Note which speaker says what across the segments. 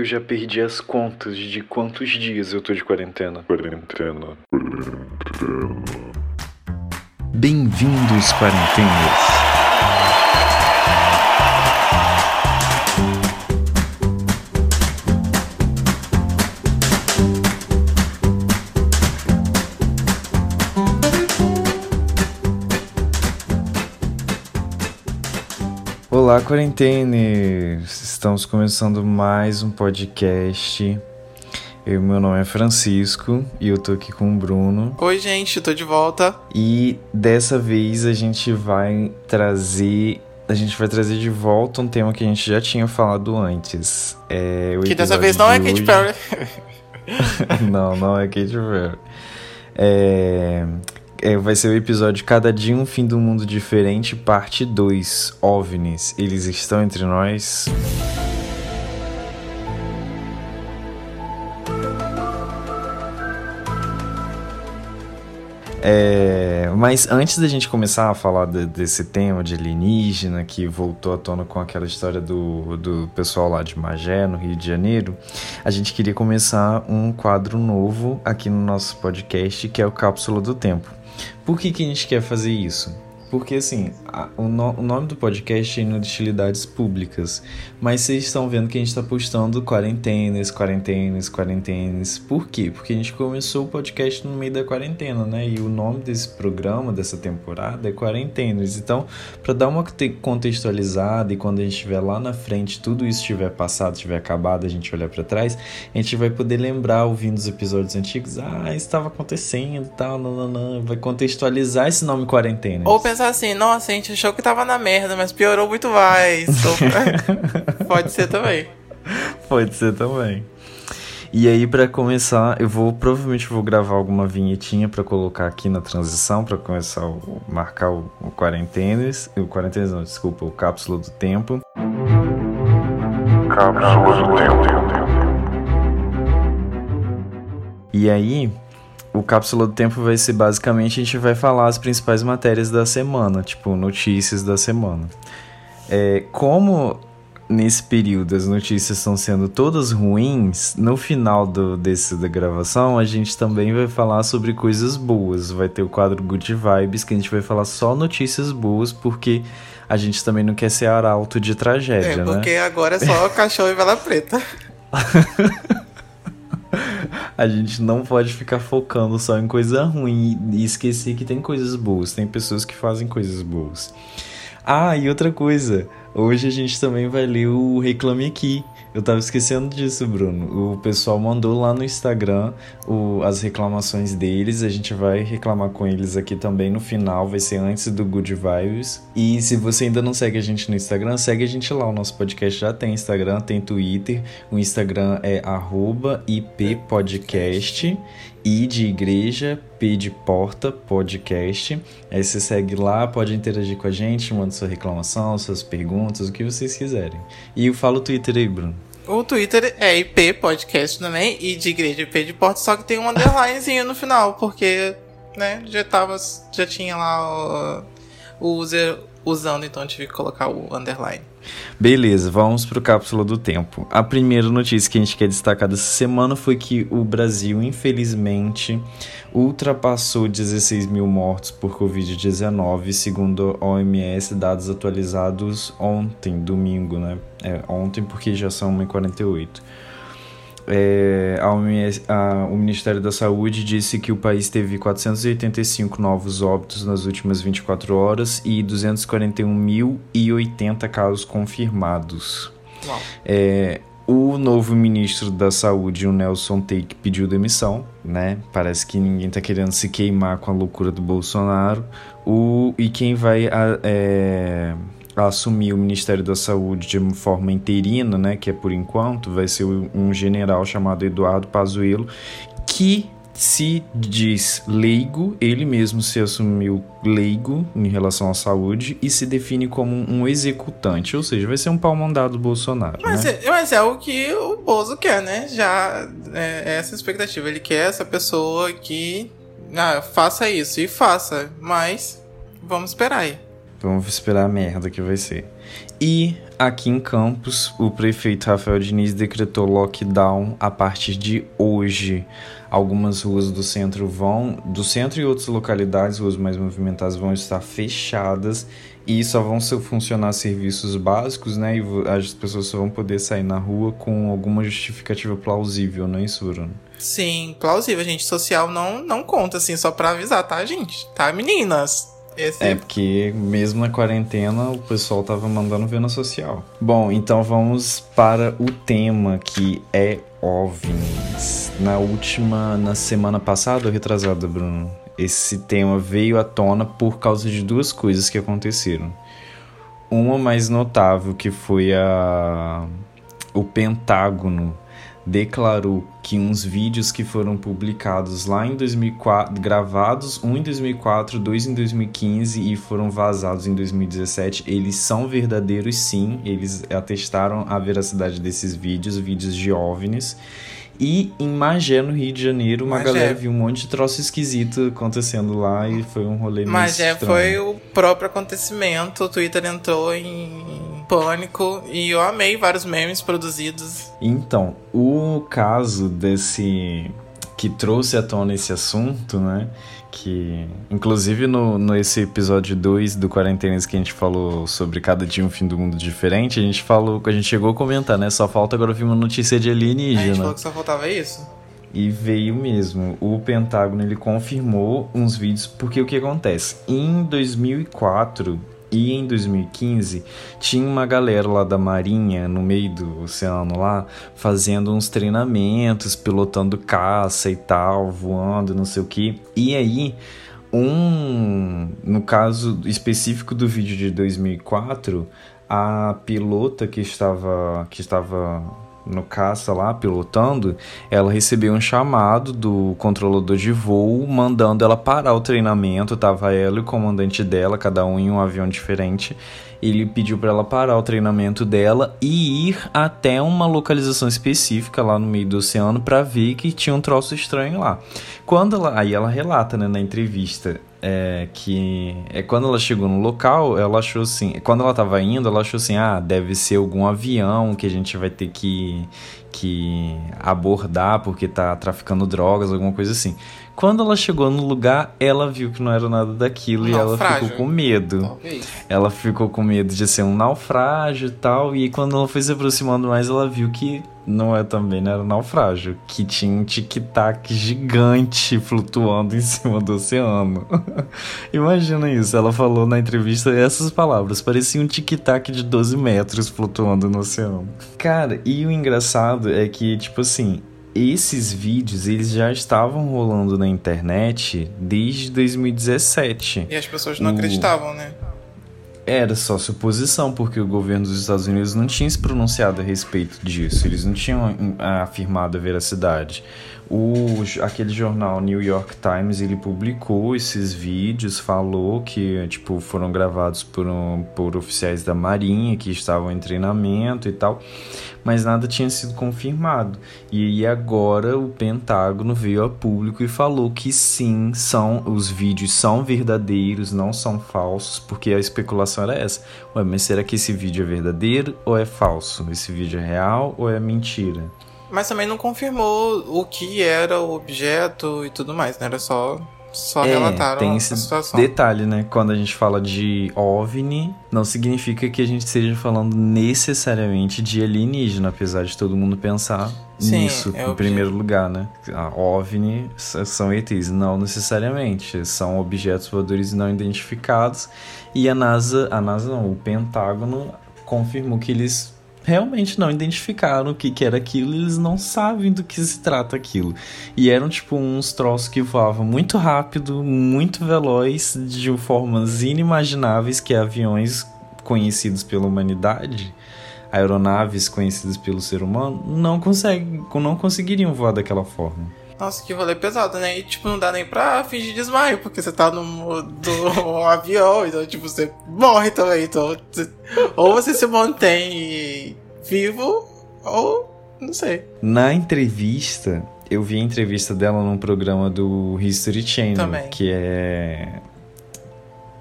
Speaker 1: Eu já perdi as contas de quantos dias eu tô de quarentena. Quarentena. Quarentena.
Speaker 2: Bem-vindos, quarentenas. Olá, quarentenes! Estamos começando mais um podcast. Eu, meu nome é Francisco e eu tô aqui com o Bruno.
Speaker 3: Oi, gente, tô de volta.
Speaker 2: E dessa vez a gente vai trazer. A gente vai trazer de volta um tema que a gente já tinha falado antes. É,
Speaker 3: que dessa vez não de é Katy Perry.
Speaker 2: não, não é Katy Perry. É, é, vai ser o episódio Cada Dia um Fim do Mundo Diferente, parte 2. OVNIs, eles estão entre nós? É, mas antes da gente começar a falar de, desse tema de alienígena que voltou à tona com aquela história do, do pessoal lá de Magé, no Rio de Janeiro, a gente queria começar um quadro novo aqui no nosso podcast que é o Cápsula do Tempo. Por que, que a gente quer fazer isso? Porque, assim, a, o, no, o, nome do podcast é Inutilidades Públicas, mas vocês estão vendo que a gente está postando quarentenas, quarentenas, quarentenas. Por quê? Porque a gente começou o podcast no meio da quarentena, né? E o nome desse programa, dessa temporada, é Quarentenas. Então, para dar uma contextualizada e quando a gente estiver lá na frente, tudo isso estiver passado, estiver acabado, a gente olhar para trás, a gente vai poder lembrar, ouvindo os episódios antigos, ah, estava acontecendo e tal, não. Vai contextualizar esse nome Quarentenas.
Speaker 3: Ou pensar assim, nossa, a gente achou que tava na merda, mas piorou muito mais. Pode ser também.
Speaker 2: Pode ser também. E aí, para começar, eu vou provavelmente vou gravar alguma vinhetinha para colocar aqui na transição, para começar o, marcar o, o quarentenas. O quarentenas não, desculpa, o cápsula do tempo. Cápsula do tempo. E aí, o Cápsula do Tempo vai ser basicamente a gente vai falar as principais matérias da semana, tipo notícias da semana. É, como nesse período as notícias estão sendo todas ruins, no final do, desse, da gravação a gente também vai falar sobre coisas boas. Vai ter o quadro Good Vibes, que a gente vai falar só notícias boas, porque a gente também não quer ser arauto de tragédia, é,
Speaker 3: né? porque agora é só cachorro e vela preta.
Speaker 2: a gente não pode ficar focando só em coisa ruim e esquecer que tem coisas boas, tem pessoas que fazem coisas boas. Ah, e outra coisa, hoje a gente também vai ler o Reclame Aqui. Eu tava esquecendo disso, Bruno. O pessoal mandou lá no Instagram o, as reclamações deles. A gente vai reclamar com eles aqui também no final. Vai ser antes do Good Vibes. E se você ainda não segue a gente no Instagram, segue a gente lá. O nosso podcast já tem Instagram, tem Twitter. O Instagram é ippodcast. I de igreja, P de porta, podcast. Aí você segue lá, pode interagir com a gente, manda sua reclamação, suas perguntas, o que vocês quiserem. E fala o Twitter aí, Bruno.
Speaker 3: O Twitter é IP Podcast também, e de igreja IP de porta, só que tem um underlinezinho no final, porque, né, já tava, já tinha lá o, o user usando, então eu tive que colocar o underline.
Speaker 2: Beleza, vamos para o cápsula do tempo. A primeira notícia que a gente quer destacar dessa semana foi que o Brasil, infelizmente, ultrapassou 16 mil mortos por Covid-19, segundo a OMS, dados atualizados ontem, domingo, né? É, ontem, porque já são 1h48. É, a a, o Ministério da Saúde disse que o país teve 485 novos óbitos nas últimas 24 horas e 241.080 casos confirmados. É, o novo ministro da Saúde, o Nelson Teik, pediu demissão, né? Parece que ninguém está querendo se queimar com a loucura do Bolsonaro. O, e quem vai é, a assumir o Ministério da Saúde de uma forma interina, né, que é por enquanto, vai ser um general chamado Eduardo Pazuello, que se diz leigo, ele mesmo se assumiu leigo em relação à saúde e se define como um executante, ou seja, vai ser um pau mandado do Bolsonaro.
Speaker 3: Mas,
Speaker 2: né?
Speaker 3: é, mas é o que o Bozo quer, né? Já é, é essa expectativa. Ele quer essa pessoa que ah, faça isso e faça, mas vamos esperar aí.
Speaker 2: Vamos esperar a merda que vai ser. E aqui em Campos, o prefeito Rafael Diniz decretou lockdown a partir de hoje. Algumas ruas do centro vão, do centro e outras localidades, ruas mais movimentadas, vão estar fechadas e só vão funcionar serviços básicos, né? E as pessoas só vão poder sair na rua com alguma justificativa plausível, não é isso, Bruno?
Speaker 3: Sim, plausível, gente. Social não, não conta, assim, só pra avisar, tá, gente? Tá, meninas?
Speaker 2: Esse... É, porque mesmo na quarentena o pessoal tava mandando ver na social. Bom, então vamos para o tema que é OVNIs. Na última, na semana passada ou retrasada, Bruno? esse tema veio à tona por causa de duas coisas que aconteceram. Uma mais notável que foi a o Pentágono declarou que uns vídeos que foram publicados lá em 2004, gravados um em 2004, dois em 2015 e foram vazados em 2017, eles são verdadeiros sim, eles atestaram a veracidade desses vídeos, vídeos de OVNIs. E em Magé, no Rio de Janeiro, uma Magé. galera viu um monte de troço esquisito acontecendo lá e foi um rolê meio
Speaker 3: Magé foi o próprio acontecimento, o Twitter entrou em pânico e eu amei vários memes produzidos.
Speaker 2: Então, o caso desse que trouxe à tona esse assunto, né? que inclusive no, no esse episódio 2 do Quarentenas que a gente falou sobre cada dia um fim do mundo diferente, a gente falou, a gente chegou a comentar, né? Só falta agora vir uma notícia de alienígena. A
Speaker 3: gente falou que só faltava isso.
Speaker 2: E veio mesmo. O Pentágono ele confirmou uns vídeos porque o que acontece? Em 2004, e em 2015 tinha uma galera lá da Marinha no meio do oceano lá fazendo uns treinamentos, pilotando caça e tal, voando, não sei o que. E aí um, no caso específico do vídeo de 2004, a pilota que estava que estava no caça lá, pilotando, ela recebeu um chamado do controlador de voo mandando ela parar o treinamento. Tava ela e o comandante dela, cada um em um avião diferente. Ele pediu para ela parar o treinamento dela e ir até uma localização específica lá no meio do oceano para ver que tinha um troço estranho lá. Quando ela, aí ela relata, né, na entrevista, é, que é quando ela chegou no local, ela achou assim, quando ela estava indo, ela achou assim, ah, deve ser algum avião que a gente vai ter que, que abordar porque tá traficando drogas, alguma coisa assim. Quando ela chegou no lugar, ela viu que não era nada daquilo um e ela ficou com medo. Talvez. Ela ficou com medo de ser um naufrágio e tal, e quando ela foi se aproximando mais, ela viu que não é também, não era naufrágio, que tinha um tic-tac gigante flutuando em cima do oceano. Imagina isso, ela falou na entrevista essas palavras, parecia um tic-tac de 12 metros flutuando no oceano. Cara, e o engraçado é que, tipo assim, esses vídeos eles já estavam rolando na internet desde 2017.
Speaker 3: E as pessoas não o... acreditavam, né?
Speaker 2: Era só suposição, porque o governo dos Estados Unidos não tinha se pronunciado a respeito disso, eles não tinham hum, afirmado a veracidade. O, aquele jornal New York Times ele publicou esses vídeos, falou que tipo foram gravados por, um, por oficiais da Marinha que estavam em treinamento e tal, mas nada tinha sido confirmado. E agora o Pentágono veio a público e falou que sim, são os vídeos são verdadeiros, não são falsos, porque a especulação era essa. Ué, mas será que esse vídeo é verdadeiro ou é falso? Esse vídeo é real ou é mentira?
Speaker 3: Mas também não confirmou o que era o objeto e tudo mais, né? Era só só é, relataram
Speaker 2: tem esse
Speaker 3: situação.
Speaker 2: detalhe, né? Quando a gente fala de OVNI, não significa que a gente esteja falando necessariamente de alienígena, apesar de todo mundo pensar Sim, nisso é em primeiro lugar, né? A OVNI são ETs, não necessariamente, são objetos voadores não identificados. E a NASA, a NASA não, o Pentágono confirmou que eles realmente não identificaram o que, que era aquilo e eles não sabem do que se trata aquilo. E eram tipo uns troços que voavam muito rápido, muito veloz, de formas inimagináveis que aviões conhecidos pela humanidade, aeronaves conhecidas pelo ser humano, não conseguem, não conseguiriam voar daquela forma.
Speaker 3: Nossa, que rolê pesado, né? E, tipo, não dá nem pra fingir desmaio, porque você tá no do avião, então, tipo, você morre também. Então, ou você se mantém vivo, ou não sei.
Speaker 2: Na entrevista, eu vi a entrevista dela num programa do History Channel, também. que é.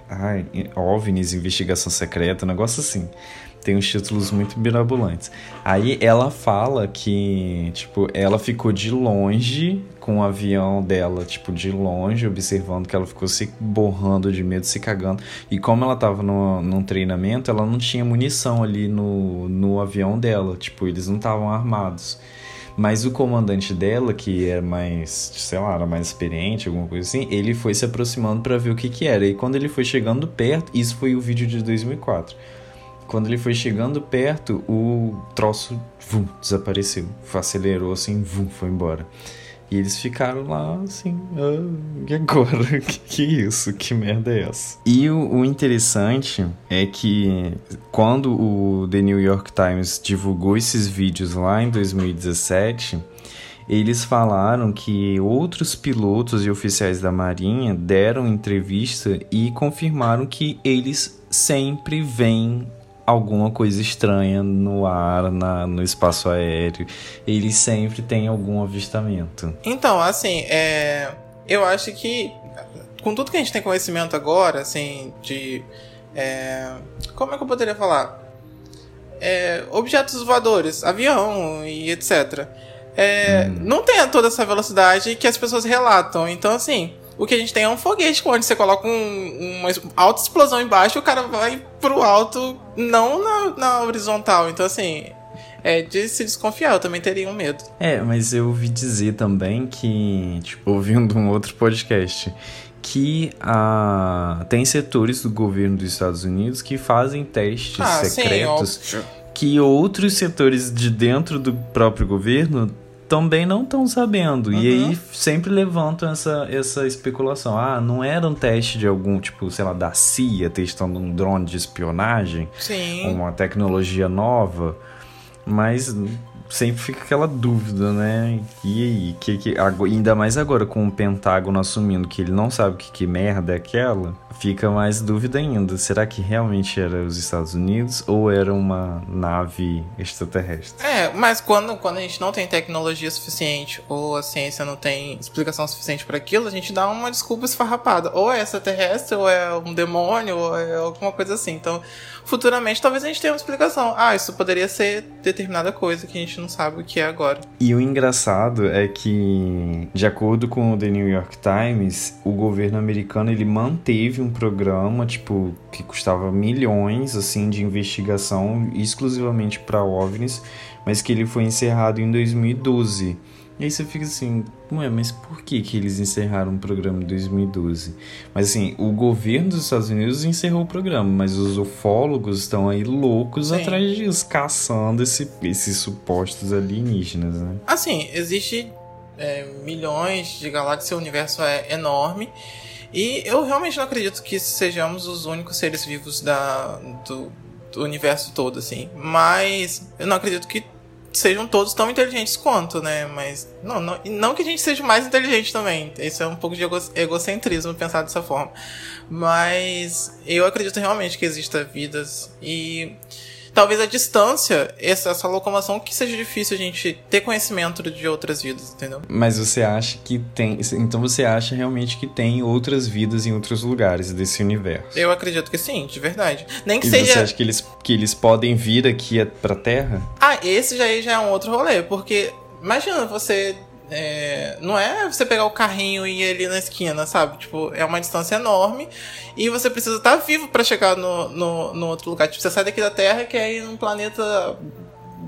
Speaker 2: Ai, OVNIs, Investigação Secreta, um negócio assim. Tem uns títulos muito mirabolantes. Aí ela fala que, tipo, ela ficou de longe com o avião dela, tipo, de longe, observando que ela ficou se borrando de medo, se cagando. E como ela tava no, num treinamento, ela não tinha munição ali no, no avião dela. Tipo, eles não estavam armados. Mas o comandante dela, que era mais, sei lá, era mais experiente, alguma coisa assim, ele foi se aproximando para ver o que que era. E quando ele foi chegando perto, isso foi o vídeo de 2004. Quando ele foi chegando perto, o troço vum, desapareceu. Acelerou assim, vum, foi embora. E eles ficaram lá assim, ah, e agora? que, que isso? Que merda é essa? E o, o, interessante é que quando o The New York Times divulgou esses vídeos lá em 2017, eles falaram que outros pilotos e oficiais da Marinha deram entrevista e confirmaram que eles sempre veem alguma coisa estranha no ar, na, no espaço aéreo. Eles sempre têm algum avistamento.
Speaker 3: Então, assim, é, eu acho que com tudo que a gente tem conhecimento agora, assim, de. É, como é que eu poderia falar? É, objetos voadores, avião e etc. É, hum. Não tem toda essa velocidade que as pessoas relatam. Então, assim, o que a gente tem é um foguete, onde você coloca um, uma alta explosão embaixo e o cara vai pro alto, não na, na horizontal. Então, assim, é de se desconfiar, eu também teria um medo.
Speaker 2: É, mas eu ouvi dizer também que, tipo, ouvindo um outro podcast, que ah, tem setores do governo dos Estados Unidos que fazem testes ah, secretos sim, que outros setores de dentro do próprio governo também não estão sabendo. Uhum. E aí sempre levantam essa, essa especulação. Ah, não era um teste de algum, tipo, sei lá, da CIA testando um drone de espionagem?
Speaker 3: Sim.
Speaker 2: Uma tecnologia nova. Mas sempre fica aquela dúvida, né? E aí? Que, que, ainda mais agora com o Pentágono assumindo que ele não sabe que, que merda é aquela, fica mais dúvida ainda. Será que realmente era os Estados Unidos ou era uma nave extraterrestre?
Speaker 3: É, mas quando, quando a gente não tem tecnologia suficiente ou a ciência não tem explicação suficiente para aquilo, a gente dá uma desculpa esfarrapada. Ou é extraterrestre, ou é um demônio, ou é alguma coisa assim. Então, futuramente talvez a gente tenha uma explicação. Ah, isso poderia ser determinada coisa que a gente não sabe o que é agora.
Speaker 2: E o engraçado é que, de acordo com o The New York Times, o governo americano ele manteve um programa tipo que custava milhões assim de investigação exclusivamente para OVNIs, mas que ele foi encerrado em 2012. E aí você fica assim, ué, mas por que, que eles encerraram o programa em 2012? Mas assim, o governo dos Estados Unidos encerrou o programa, mas os ufólogos estão aí loucos Sim. atrás disso, caçando esse, esses supostos alienígenas, né?
Speaker 3: Assim, existe é, milhões de galáxias, o universo é enorme. E eu realmente não acredito que sejamos os únicos seres vivos da, do, do universo todo, assim. Mas eu não acredito que sejam todos tão inteligentes quanto, né? Mas não, não, não que a gente seja mais inteligente também. Isso é um pouco de ego, egocentrismo pensar dessa forma. Mas eu acredito realmente que exista vidas e talvez a distância, essa, essa locomoção, que seja difícil a gente ter conhecimento de outras vidas, entendeu?
Speaker 2: Mas você acha que tem. Então você acha realmente que tem outras vidas em outros lugares desse universo?
Speaker 3: Eu acredito que sim, de verdade. Nem que
Speaker 2: e
Speaker 3: seja.
Speaker 2: Você acha que eles, que eles podem vir aqui pra Terra?
Speaker 3: Ah, esse já, já é um outro rolê, porque. Imagina você é, não é você pegar o carrinho e ir ali na esquina, sabe? Tipo, é uma distância enorme e você precisa estar vivo para chegar no, no, no, outro lugar. Tipo, você sai daqui da Terra e quer ir num planeta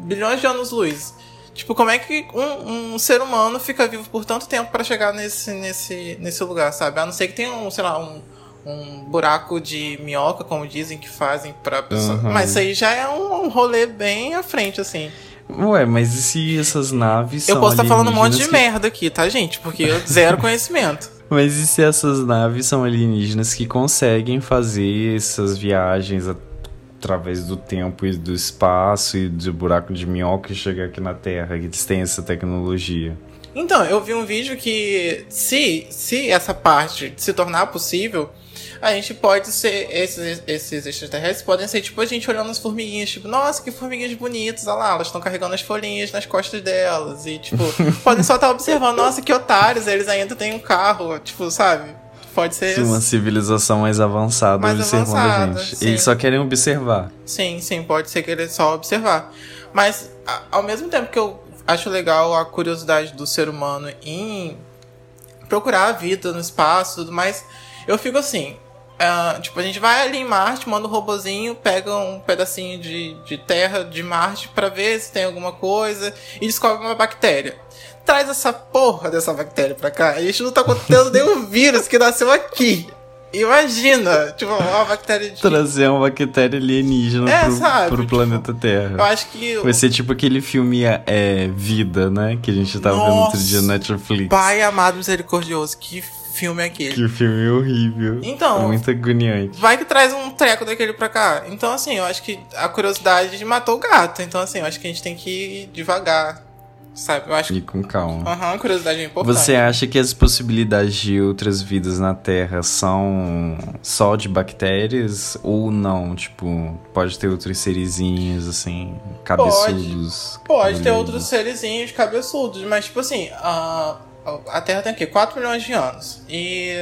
Speaker 3: bilhões de anos-luz. Tipo, como é que um, um, ser humano fica vivo por tanto tempo para chegar nesse, nesse, nesse lugar, sabe? A não ser que tenha um, sei lá, um, um buraco de minhoca, como dizem que fazem pra pessoa. Uhum. Mas isso aí já é um, um rolê bem à frente, assim.
Speaker 2: Ué, mas e se essas naves
Speaker 3: Eu posso estar tá falando um monte de que... merda aqui, tá, gente? Porque eu zero conhecimento.
Speaker 2: Mas e se essas naves são alienígenas que conseguem fazer essas viagens através do tempo e do espaço e do buraco de minhoca e chegar aqui na Terra? Que eles têm essa tecnologia.
Speaker 3: Então, eu vi um vídeo que se, se essa parte se tornar possível, a gente pode ser. Esses, esses extraterrestres podem ser tipo a gente olhando as formiguinhas, tipo, nossa, que formiguinhas bonitas, olha lá, elas estão carregando as folhinhas nas costas delas. E, tipo, podem só estar observando, nossa, que otários, eles ainda têm um carro, tipo, sabe? pode ser.
Speaker 2: Sim, uma civilização mais avançada
Speaker 3: Mais
Speaker 2: observando
Speaker 3: avançada,
Speaker 2: a gente.
Speaker 3: sim.
Speaker 2: Eles só querem observar.
Speaker 3: Sim, sim, pode ser que ele só observar. Mas, ao mesmo tempo que eu acho legal a curiosidade do ser humano em procurar a vida no espaço e tudo mais, eu fico assim. Ah, tipo, a gente vai ali em Marte, manda um robozinho, pega um pedacinho de, de terra de Marte pra ver se tem alguma coisa e descobre uma bactéria. Traz essa porra dessa bactéria pra cá. A gente não tá contendo nenhum vírus que nasceu aqui. Imagina, tipo, uma bactéria de.
Speaker 2: Trazer uma bactéria alienígena
Speaker 3: É,
Speaker 2: pro,
Speaker 3: sabe,
Speaker 2: pro
Speaker 3: tipo,
Speaker 2: planeta
Speaker 3: Eu
Speaker 2: Terra.
Speaker 3: acho que.
Speaker 2: Vai ser tipo aquele filme é, Vida, né? Que a gente tava vendo outro
Speaker 3: Nossa,
Speaker 2: dia no Netflix.
Speaker 3: Pai amado misericordioso, que filme é aquele?
Speaker 2: Que filme horrível.
Speaker 3: Então-
Speaker 2: É muito agoniante.
Speaker 3: Vai que traz um treco daquele pra cá. Então, assim, eu acho que a curiosidade matou o gato. Então, assim, eu acho que a gente tem que ir devagar. Sabe? Eu acho que.
Speaker 2: E com calma.
Speaker 3: Aham, curiosidade é importante.
Speaker 2: Você acha que as possibilidades de outras vidas na Terra são só de bactérias ou não? Tipo, pode ter outros serizinhos, assim, cabeçudos?
Speaker 3: Pode ter
Speaker 2: cabeludos?
Speaker 3: outros serizinhos cabeçudos, mas, tipo assim, a, a Terra tem o quê? 4 milhões de anos. E.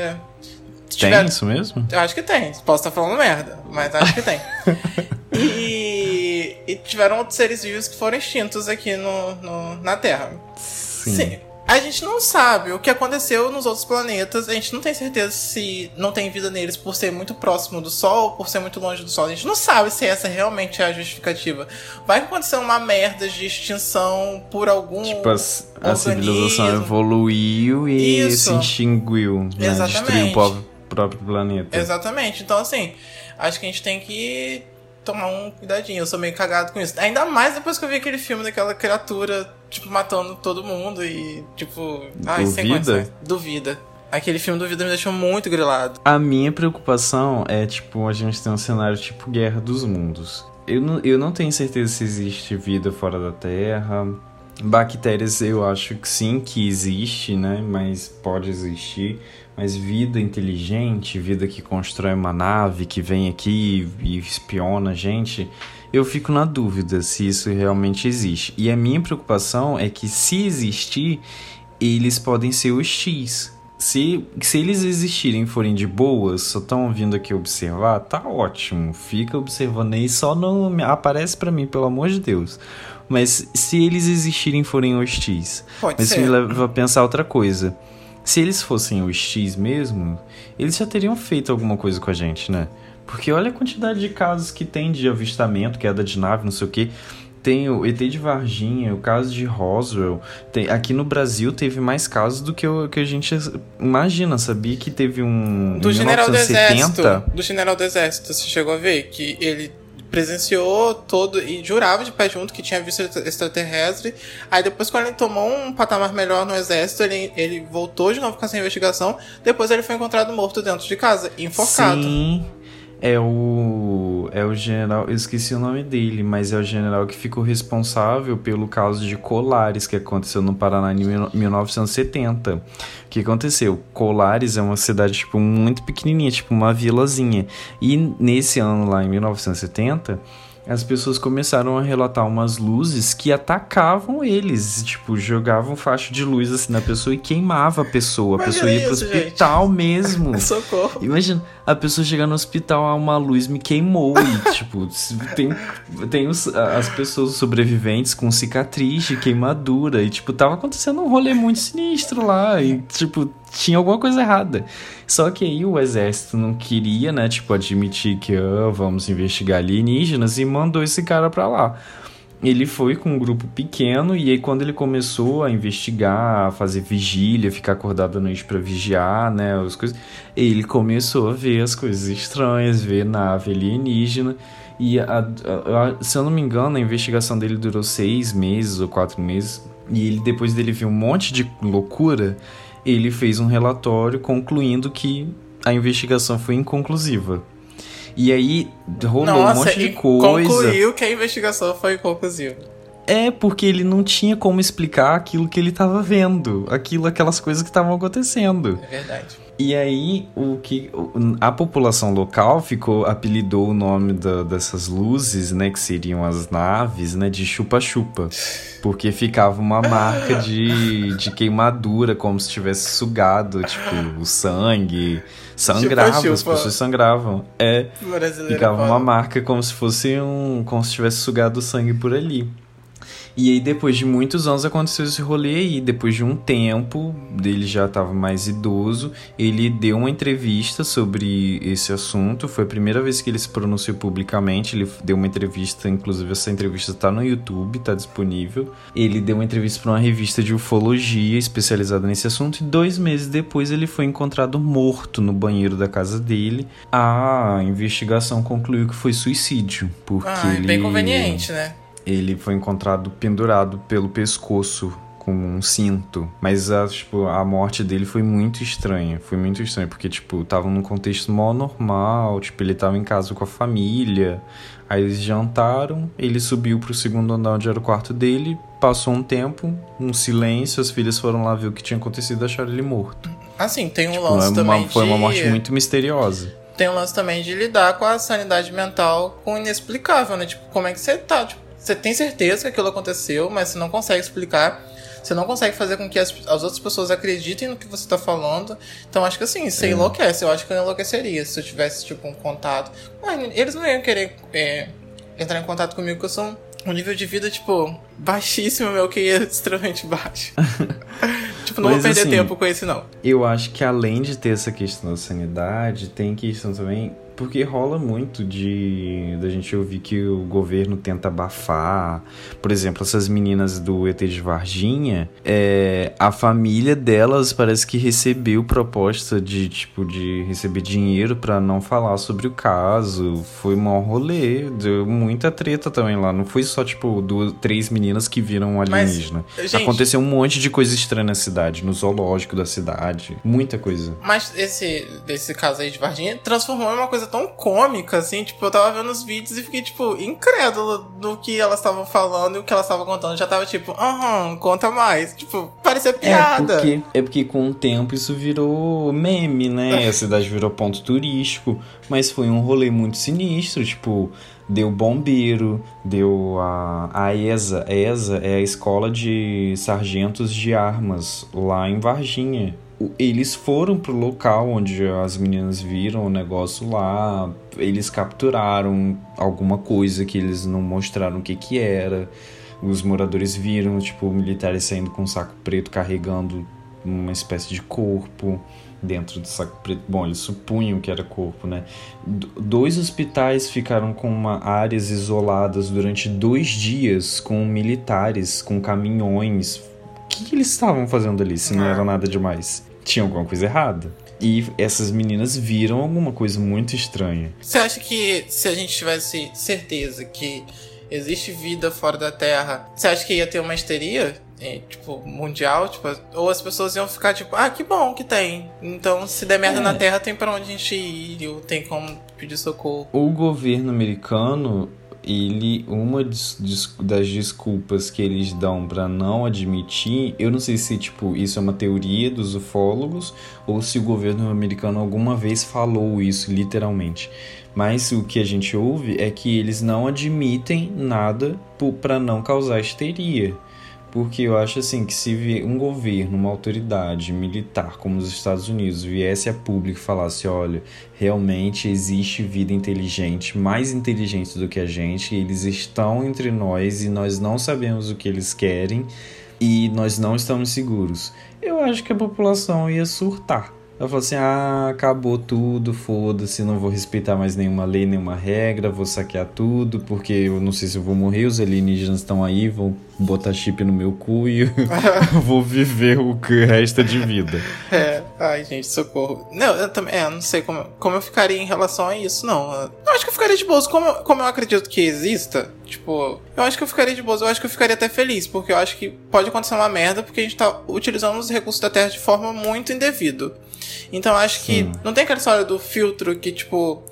Speaker 2: Tem
Speaker 3: tiver-
Speaker 2: isso mesmo?
Speaker 3: Eu acho que tem. Posso estar falando merda, mas acho que tem. e, e tiveram outros seres vivos que foram extintos aqui no, no- na Terra.
Speaker 2: Sim.
Speaker 3: A gente não sabe o que aconteceu nos outros planetas. A gente não tem certeza se não tem vida neles por ser muito próximo do Sol ou por ser muito longe do Sol. A gente não sabe se essa realmente é a justificativa. Vai que aconteceu uma merda de extinção por algum.
Speaker 2: Tipo, as- a, civilização evoluiu e
Speaker 3: Isso.
Speaker 2: se extinguiu, né?
Speaker 3: Exatamente.
Speaker 2: Destruiu o próprio planeta.
Speaker 3: Exatamente. Então, assim, acho que a gente tem que tomar um cuidadinho. Eu sou meio cagado com isso. Ainda mais depois que eu vi aquele filme daquela criatura, tipo, matando todo mundo e, tipo. Ai, sem
Speaker 2: Duvida?
Speaker 3: condições. Duvida. Aquele filme Duvida me deixou muito grilado.
Speaker 2: A minha preocupação é, tipo, a gente tem um cenário tipo Guerra dos Mundos. Eu não, eu não tenho certeza se existe vida fora da Terra. Bactérias eu acho que sim, que existe, né? Mas pode existir. Mas vida inteligente, vida que constrói uma nave, que vem aqui e espiona a gente, eu fico na dúvida se isso realmente existe. E a minha preocupação é que se existir, eles podem ser hostis. Se, se eles existirem e forem de boas, só estão vindo aqui observar, tá ótimo. Fica observando aí, só não me- aparece pra mim, pelo amor de Deus. Mas se eles existirem e forem hostis,
Speaker 3: Pode
Speaker 2: mas isso
Speaker 3: ser.
Speaker 2: me leva a pensar outra coisa. Se eles fossem hostis mesmo, eles já teriam feito alguma coisa com a gente, né? Porque olha a quantidade de casos que tem de avistamento, queda de nave, não sei o que. Tem o ET de Varginha, o caso de Roswell. Tem, aqui no Brasil teve mais casos do que, o, que a gente imagina. Sabia que teve um.
Speaker 3: Do general do
Speaker 2: 1970,
Speaker 3: exército. Do general do exército, você chegou a ver? Que ele presenciou todo e jurava de pé junto que tinha visto extra- extraterrestre. Aí depois, quando ele tomou um patamar melhor no exército, ele, ele voltou de novo com essa investigação. Depois ele foi encontrado morto dentro de casa, enforcado.
Speaker 2: Sim, é o é o general, eu esqueci o nome dele, mas é o general que ficou responsável pelo caso de Colares que aconteceu no Paraná em mil- 1970. O que aconteceu? Colares é uma cidade tipo muito pequenininha, tipo uma vilazinha. E nesse ano lá em 1970, as pessoas começaram a relatar umas luzes que atacavam eles, tipo, jogavam faixa de luz assim na pessoa e queimava a pessoa. A pessoa ia pro
Speaker 3: isso, gente.
Speaker 2: hospital mesmo.
Speaker 3: Socorro.
Speaker 2: Imagina, a pessoa chegar no hospital, ah, uma luz me queimou e, tipo, tem, tem os- as pessoas sobreviventes com cicatriz de queimadura e, tipo, tava acontecendo um rolê muito sinistro lá e, tipo, tinha alguma coisa errada. Só que aí o exército não queria, né, tipo, admitir que, ah, vamos investigar alienígenas e mandou esse cara pra lá. Ele foi com um grupo pequeno e aí quando ele começou a investigar, a fazer vigília, ficar acordado à noite pra vigiar, né, as coisas, ele começou a ver as coisas estranhas, ver nave alienígena e a- a- a- se eu não me engano a investigação dele durou seis meses ou quatro meses e ele depois dele ver um monte de loucura, ele fez um relatório concluindo que a investigação foi inconclusiva. E aí rolou um
Speaker 3: Nossa,
Speaker 2: monte de coisa.
Speaker 3: concluiu que a investigação foi conclusiva.
Speaker 2: É, porque ele não tinha como explicar aquilo que ele tava vendo, aquilo, aquelas coisas que estavam acontecendo.
Speaker 3: É verdade.
Speaker 2: E aí, o que a população local ficou apelidou o nome da, dessas luzes, né, que seriam as naves, né, de chupa-chupa, porque ficava uma marca de, de queimadura, como se tivesse sugado, tipo, o sangue, sangrava, chupa, chupa. as pessoas sangravam. É, ficava uma marca como se fosse um, como se tivesse sugado sangue por ali. E aí, depois de muitos anos, aconteceu esse rolê aí. Depois de um tempo, ele já estava mais idoso, ele deu uma entrevista sobre esse assunto. Foi a primeira vez que ele se pronunciou publicamente. Ele deu uma entrevista, inclusive essa entrevista está no YouTube, está disponível. Ele deu uma entrevista para uma revista de ufologia especializada nesse assunto. E dois meses depois, ele foi encontrado morto no banheiro da casa dele. A investigação concluiu que foi suicídio. Porque ah, é
Speaker 3: bem conveniente, né?
Speaker 2: Ele foi encontrado pendurado pelo pescoço com um cinto. Mas a, tipo, a morte dele foi muito estranha. Foi muito estranha, porque, tipo, tava num contexto mó normal, tipo, ele tava em casa com a família. Aí eles jantaram, ele subiu pro segundo andar onde era o quarto dele, passou um tempo, um silêncio, as filhas foram lá ver o que tinha acontecido e acharam ele morto.
Speaker 3: Assim, tem um tipo, lance é uma, também
Speaker 2: Foi de... uma morte muito misteriosa.
Speaker 3: Tem um lance também de lidar com a sanidade mental com o inexplicável, né? Tipo, como é que você tá? Tipo, você tem certeza que aquilo aconteceu, mas você não consegue explicar. Você não consegue fazer com que as, as outras pessoas acreditem no que você está falando. Então acho que assim, você é. enlouquece. Eu acho que eu enlouqueceria se eu tivesse, tipo, um contato. Mas eles não iam querer é, entrar em contato comigo, porque eu sou um, um nível de vida, tipo, baixíssimo, meu que é extremamente baixo. tipo, não Mas, vou perder assim, tempo com esse, não.
Speaker 2: Eu acho que além de ter essa questão da sanidade, tem questão também porque rola muito de da gente ouvir que o governo tenta abafar. Por exemplo, essas meninas do ET de Varginha, é, a família delas parece que recebeu proposta de tipo de receber dinheiro para não falar sobre o caso. Foi um rolê, deu muita treta também lá. Não foi só tipo duas, três meninas que viram um alienígena. Mas, gente, Aconteceu um monte de coisa estranha na cidade, no zoológico da cidade, muita coisa.
Speaker 3: Mas esse desse caso aí de Varginha transformou em uma coisa tão cômica, assim, tipo, eu tava vendo os vídeos e fiquei, tipo, incrédulo do que elas estavam falando e o que elas estavam contando. Já tava, tipo, aham, conta mais. Tipo, parecia piada.
Speaker 2: É porque, é porque com o tempo isso virou meme, né? A cidade virou ponto turístico, mas foi um rolê muito sinistro, tipo deu bombeiro, deu a, a ESA. A ESA é a Escola de Sargentos de Armas, lá em Varginha eles foram pro local onde as meninas viram o negócio lá, eles capturaram alguma coisa que eles não mostraram o que que era. Os moradores viram, tipo, militares saindo com um saco preto carregando uma espécie de corpo dentro do saco preto. Bom, eles supunham que era corpo, né? dois hospitais ficaram com uma, áreas isoladas durante dois dias com militares, com caminhões. O que, que eles estavam fazendo ali se não era nada demais? Tinha alguma coisa errada. E essas meninas viram alguma coisa muito estranha.
Speaker 3: Você acha que se a gente tivesse certeza que existe vida fora da Terra, você acha que ia ter uma histeria? É, tipo, mundial, tipo, ou as pessoas iam ficar tipo, ah, que bom que tem. Então, se der merda é. na Terra, tem para onde a gente ir, ou tem como pedir socorro.
Speaker 2: O governo americano, ele uma das desculpas que eles dão para não admitir, eu não sei se tipo isso é uma teoria dos ufólogos ou se o governo americano alguma vez falou isso literalmente. Mas o que a gente ouve é que eles não admitem nada para não causar histeria. Porque eu acho assim que se um governo, uma autoridade militar como os Estados Unidos viesse a público e falasse, olha, realmente existe vida inteligente, mais inteligente do que a gente, eles estão entre nós e nós não sabemos o que eles querem e nós não estamos seguros. Eu acho que a população ia surtar. Ela falou assim: ah, acabou tudo, foda-se, não vou respeitar mais nenhuma lei, nenhuma regra, vou saquear tudo, porque eu não sei se eu vou morrer, os alienígenas estão aí, vão botar chip no meu cu e vou viver o que resta de vida.
Speaker 3: É, ai gente, socorro. Não, eu também, é, não sei como, como eu ficaria em relação a isso, não. Eu acho que eu ficaria de boas, como, como eu acredito que exista, tipo, eu acho que eu ficaria de boas, eu acho que eu ficaria até feliz, porque eu acho que pode acontecer uma merda, porque a gente tá utilizando os recursos da Terra de forma muito indevida. Então acho que Sim. não tem aquela história do filtro que, tipo,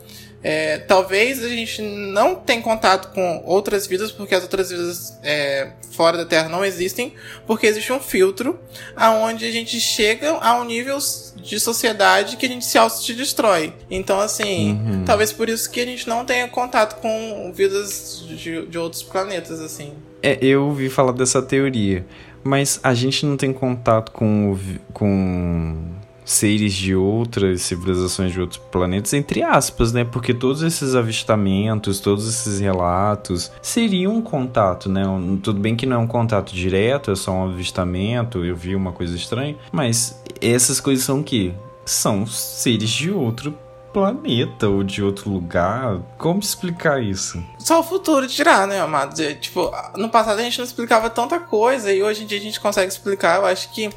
Speaker 3: É, talvez a gente não tenha contato com outras vidas, porque as outras vidas é, fora da Terra não existem, porque existe um filtro aonde a gente chega a um nível de sociedade que a gente se auto-destrói. Então, assim, uhum. talvez por isso que a gente não tenha contato com vidas de, de outros planetas, assim.
Speaker 2: É, eu ouvi falar dessa teoria, mas a gente não tem contato com, com seres de outras civilizações de outros planetas, entre aspas, né? Porque todos esses avistamentos, todos esses relatos seriam um contato, né? Tudo bem que não é um contato direto, é só um avistamento, eu vi uma coisa estranha, mas essas coisas são o quê? São seres de outro planeta ou de outro lugar. Como explicar isso?
Speaker 3: Só o futuro dirá, né, amado? Tipo, no passado a gente não explicava tanta coisa e hoje em dia a gente consegue explicar. Eu acho que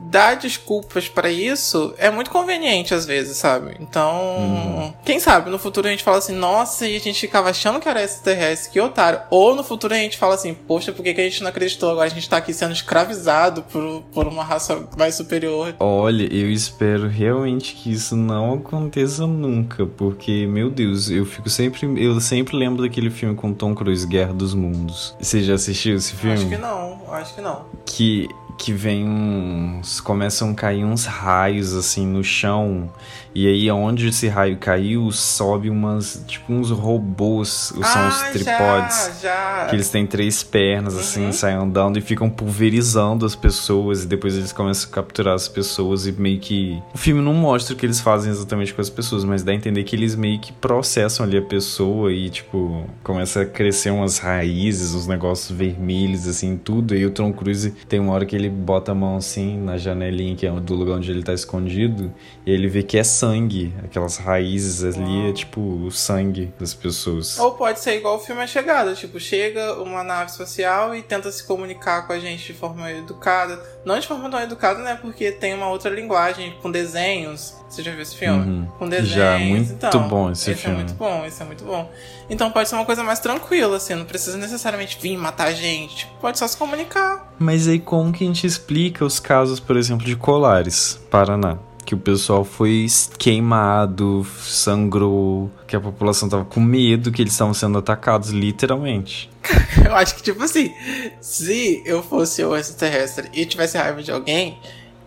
Speaker 3: dar desculpas para isso é muito conveniente às vezes, sabe? Então, uhum. quem sabe no futuro a gente fala assim, nossa, e a gente ficava achando que era extraterrestre, que otário. Ou no futuro a gente fala assim, poxa, por que, que a gente não acreditou? Agora a gente tá aqui sendo escravizado por, por uma raça mais superior.
Speaker 2: Olha, eu espero realmente que isso não aconteça nunca, porque, meu Deus, eu fico sempre. Eu sempre lembro daquele filme com Tom Cruise, Guerra dos Mundos. Você já assistiu esse filme?
Speaker 3: Acho que não, acho que não.
Speaker 2: Que que vem uns. começam a cair uns raios assim no chão e aí, onde esse raio caiu, sobe umas, tipo, uns robôs, ah, são os tripods.
Speaker 3: Já, já.
Speaker 2: Que eles têm três pernas, assim, uhum. saem andando e ficam pulverizando as pessoas. E depois eles começam a capturar as pessoas e meio que. O filme não mostra o que eles fazem exatamente com as pessoas, mas dá a entender que eles meio que processam ali a pessoa e, tipo, começa a crescer umas raízes, uns negócios vermelhos, assim, tudo. E o Tom Cruise tem uma hora que ele bota a mão assim na janelinha, que é do lugar onde ele tá escondido, e ele vê que é sangue, aquelas raízes ali, é tipo o sangue das pessoas.
Speaker 3: Ou pode ser igual o filme A Chegada, tipo, chega uma nave espacial e tenta se comunicar com a gente de forma educada. Não de forma tão educada, né? Porque tem uma outra linguagem, com desenhos. Você já viu esse filme?
Speaker 2: Uhum.
Speaker 3: Com desenhos.
Speaker 2: Já, muito então, bom esse,
Speaker 3: esse
Speaker 2: filme.
Speaker 3: é muito bom, esse é muito bom. Então pode ser uma coisa mais tranquila, assim, não precisa necessariamente vir matar a gente. Tipo, pode só se comunicar.
Speaker 2: Mas aí como que a gente explica os casos, por exemplo, de Colares, Paraná? Que o pessoal foi queimado, sangrou, que a população tava com medo que eles estavam sendo atacados, literalmente.
Speaker 3: eu acho que, tipo assim, se eu fosse o extraterrestre e tivesse raiva de alguém,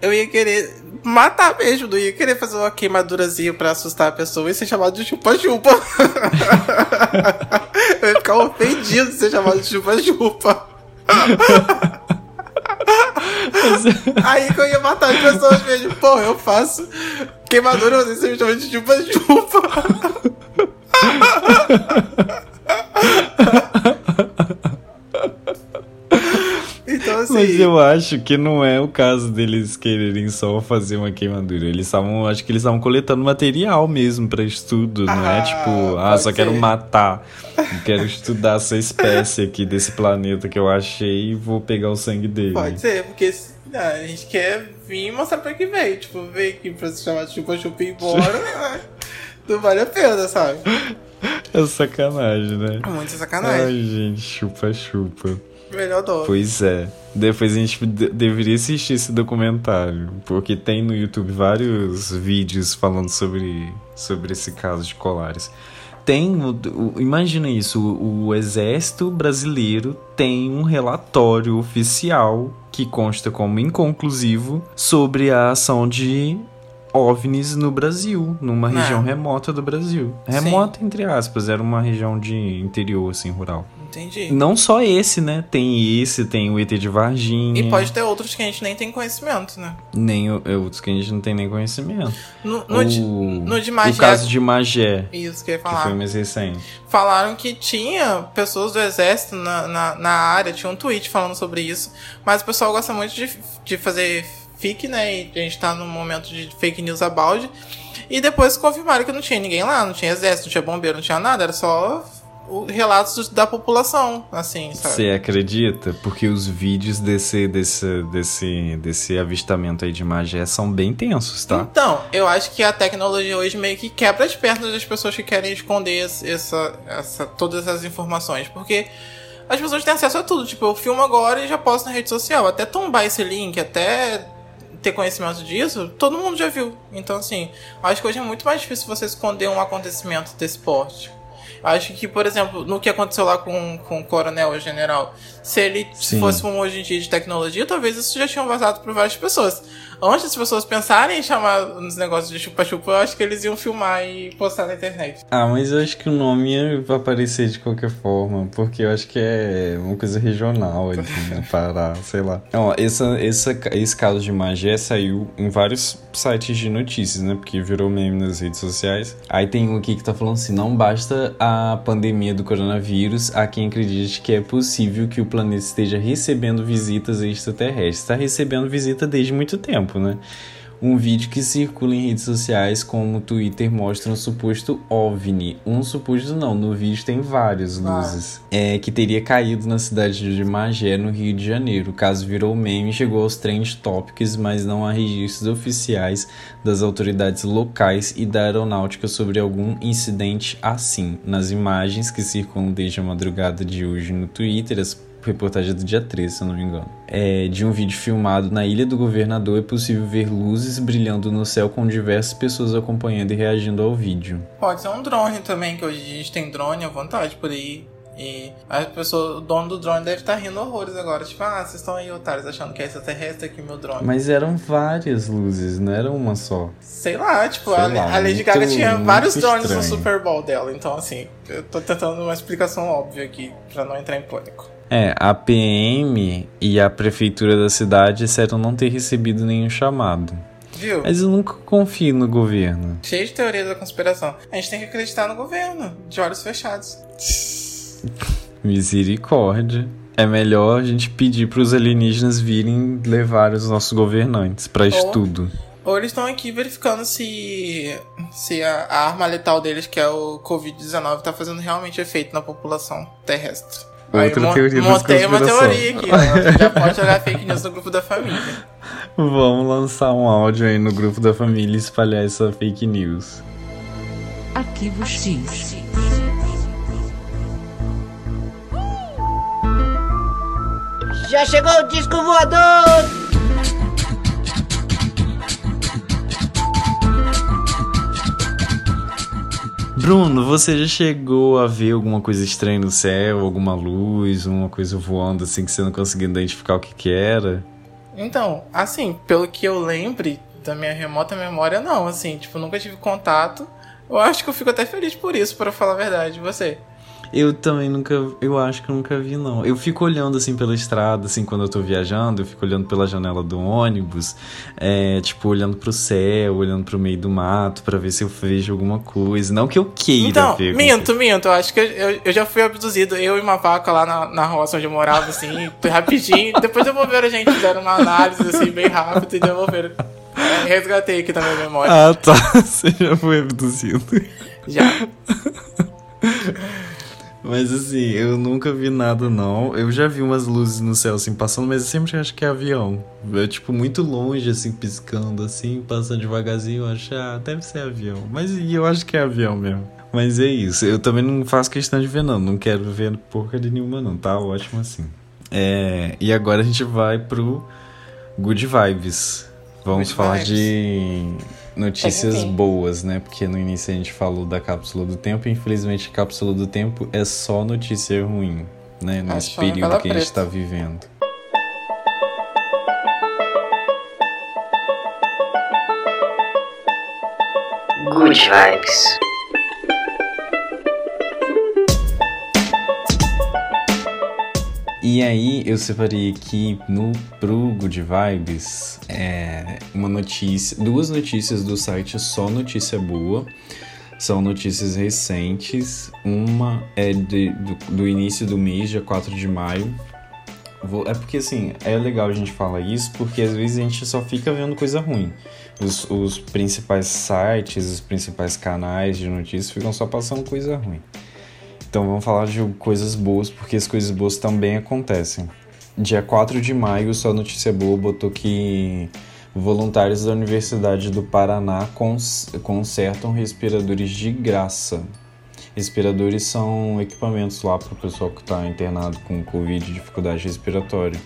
Speaker 3: eu ia querer matar mesmo, não ia querer fazer uma queimadurazinha pra assustar a pessoa e ser chamado de chupa-chupa. eu ia ficar ofendido de ser chamado de chupa-chupa. Aí que eu ia matar as pessoas mesmo. Pô, eu faço queimadura, você me chama de chupa-chupa. Então, assim...
Speaker 2: Mas eu acho que não é o caso deles quererem só fazer uma queimadura. Eles estavam, acho que eles estavam coletando material mesmo para estudo, não é ah, tipo, ah, só ser. quero matar, quero estudar essa espécie aqui desse planeta que eu achei e vou pegar o sangue dele.
Speaker 3: Pode ser, porque a gente quer vir mostrar pra que veio. Tipo, veio aqui pra se chamar de chupa-chupa e ir embora. não vale a pena, sabe?
Speaker 2: É sacanagem, né?
Speaker 3: É muito sacanagem.
Speaker 2: Ai, gente, chupa-chupa.
Speaker 3: Melhor dó.
Speaker 2: Pois é. Depois a gente deveria assistir esse documentário, porque tem no YouTube vários vídeos falando sobre, sobre esse caso de Colares. Tem, imagina isso, o, o exército brasileiro tem um relatório oficial que consta como inconclusivo sobre a ação de OVNIs no Brasil, numa Não. região remota do Brasil. Remota, Sim. entre aspas, era uma região de interior, assim, rural.
Speaker 3: Entendi.
Speaker 2: Não só esse, né? Tem esse, tem o ET de Varginha.
Speaker 3: E pode ter outros que a gente nem tem conhecimento, né?
Speaker 2: Nem é, outros que a gente não tem nem conhecimento.
Speaker 3: No, no, o, de, no de Magé.
Speaker 2: O caso de Magé.
Speaker 3: Isso que eu ia falar.
Speaker 2: Que foi mais recente.
Speaker 3: Falaram que tinha pessoas do exército na, na, na área, tinha um tweet falando sobre isso. Mas o pessoal gosta muito de, de fazer fic, né? E a gente tá num momento de fake news about. E depois confirmaram que não tinha ninguém lá, não tinha exército, não tinha bombeiro, não tinha nada, era só relatos da população, assim, sabe?
Speaker 2: Você acredita? Porque os vídeos desse, desse, desse, desse avistamento aí de Magé são bem tensos, tá?
Speaker 3: Então, eu acho que a tecnologia hoje meio que quebra as pernas das pessoas que querem esconder essa, essa, todas essas informações, porque as pessoas têm acesso a tudo. Tipo, eu filmo agora e já posto na rede social. Até tombar esse link, até ter conhecimento disso, todo mundo já viu. Então, assim, acho que hoje é muito mais difícil você esconder um acontecimento desse porte. Acho que, por exemplo, no que aconteceu lá com, com o coronel o general, se ele
Speaker 2: Sim.
Speaker 3: fosse um hoje em dia de tecnologia, talvez isso já tinha vazado por várias pessoas. Antes das pessoas pensarem em chamar uns negócios de chupa-chupa, eu acho que eles iam filmar e postar na internet.
Speaker 2: Ah, mas eu acho que o nome ia aparecer de qualquer forma, porque eu acho que é uma coisa regional ali no Pará, sei lá. Ó, essa, essa, esse caso de Magé saiu em vários sites de notícias, né? Porque virou meme nas redes sociais. Aí tem um aqui que tá falando assim: não basta a pandemia do coronavírus, há quem acredite que é possível que o planeta esteja recebendo visitas extraterrestres. Está recebendo visita desde muito tempo, né? Um vídeo que circula em redes sociais como o Twitter mostra um suposto OVNI. Um suposto não, no vídeo tem várias luzes. É, que teria caído na cidade de Magé, no Rio de Janeiro. O caso virou meme e chegou aos trend topics, mas não há registros oficiais das autoridades locais e da aeronáutica sobre algum incidente assim. Nas imagens que circulam desde a madrugada de hoje no Twitter, as reportagem do dia 13, se eu não me engano. É, de um vídeo filmado na Ilha do Governador é possível ver luzes brilhando no céu com diversas pessoas acompanhando e reagindo ao vídeo.
Speaker 3: Pode ser um drone também, que hoje a gente tem drone à vontade por aí. E a pessoa, o dono do drone deve estar rindo horrores agora. Tipo, ah, vocês estão aí, otários, achando que é extraterrestre aqui meu drone.
Speaker 2: Mas eram várias luzes, não era uma só.
Speaker 3: Sei lá, tipo,
Speaker 2: Sei
Speaker 3: a,
Speaker 2: lá,
Speaker 3: a Lady
Speaker 2: muito-
Speaker 3: Gaga tinha vários drones no
Speaker 2: estranho.
Speaker 3: Super Bowl dela. Então, assim, eu tô tentando uma explicação óbvia aqui, pra não entrar em pânico.
Speaker 2: É, a PM e a prefeitura da cidade disseram não ter recebido nenhum chamado.
Speaker 3: Viu?
Speaker 2: Mas eu nunca confio no governo.
Speaker 3: Cheio de teorias da conspiração. A gente tem que acreditar no governo, de olhos fechados.
Speaker 2: Misericórdia. É melhor a gente pedir pros alienígenas virem levar os nossos governantes pra estudo.
Speaker 3: Ou eles estão aqui verificando se, se a, a arma letal deles, que é o Covid-19, tá fazendo realmente efeito na população terrestre.
Speaker 2: Outra
Speaker 3: mo-
Speaker 2: teoria da
Speaker 3: Montei uma teoria aqui, ó. Já pode jogar fake news no grupo da família.
Speaker 2: Vamos lançar um áudio aí no grupo da família e espalhar essa fake news.
Speaker 4: Arquivo X.
Speaker 5: Já chegou o disco voador!
Speaker 2: Bruno, você já chegou a ver alguma coisa estranha no céu, alguma luz, uma coisa voando assim que você não conseguia identificar o que que era?
Speaker 3: Então, assim, pelo que eu lembre da minha remota memória, não, assim, tipo, nunca tive contato. Eu acho que eu fico até feliz por isso, pra falar a verdade. Você?
Speaker 2: Eu também nunca, eu acho que eu nunca vi não. Eu fico olhando assim pela estrada, assim quando eu tô viajando, eu fico olhando pela janela do ônibus, é, tipo olhando pro céu, olhando pro meio do mato pra ver se eu vejo alguma coisa. Não que eu queira
Speaker 3: Então,
Speaker 2: ver.
Speaker 3: minto, minto. Eu acho que eu, eu, eu já fui abduzido, eu e uma vaca lá na, na roça onde eu morava, assim, rapidinho. Depois devolveram a gente, fizeram uma análise, assim, bem rápido e devolveram. É, resgatei aqui na minha memória.
Speaker 2: Ah, tá. Você já foi abduzido.
Speaker 3: Já.
Speaker 2: Mas assim, eu nunca vi nada não. Eu já vi umas luzes no céu assim passando, mas eu sempre acho que é avião. É tipo muito longe assim, piscando assim, passando devagarzinho, eu acho, ah, deve ser avião. Mas eu acho que é avião mesmo. Mas é isso. Eu também não faço questão de ver não, não quero ver porcaria nenhuma não, tá ótimo assim. É, e agora a gente vai pro Good Vibes. Vamos
Speaker 3: Good
Speaker 2: falar
Speaker 3: vibes.
Speaker 2: de notícias boas, né? Porque no início a gente falou da cápsula do tempo, e infelizmente a cápsula do tempo é só notícia ruim, né? Nesse
Speaker 3: Acho
Speaker 2: período que a gente
Speaker 3: preta.
Speaker 2: tá vivendo.
Speaker 5: Good vibes.
Speaker 2: E aí eu separei aqui no pro Good Vibes é, uma notícia, duas notícias do site Só Notícia Boa. São notícias recentes. Uma é de- do, do início do mês, dia 4 de maio. Vou- é porque assim, é legal a gente falar isso, porque às vezes a gente só fica vendo coisa ruim. Os, os principais sites, os principais canais de notícias ficam só passando coisa ruim. Então vamos falar de coisas boas, porque as coisas boas também acontecem. Dia 4 de maio, só notícia boa botou que voluntários da Universidade do Paraná cons consertam respiradores de graça. Respiradores são equipamentos lá para o pessoal que está internado com Covid e dificuldade respiratória.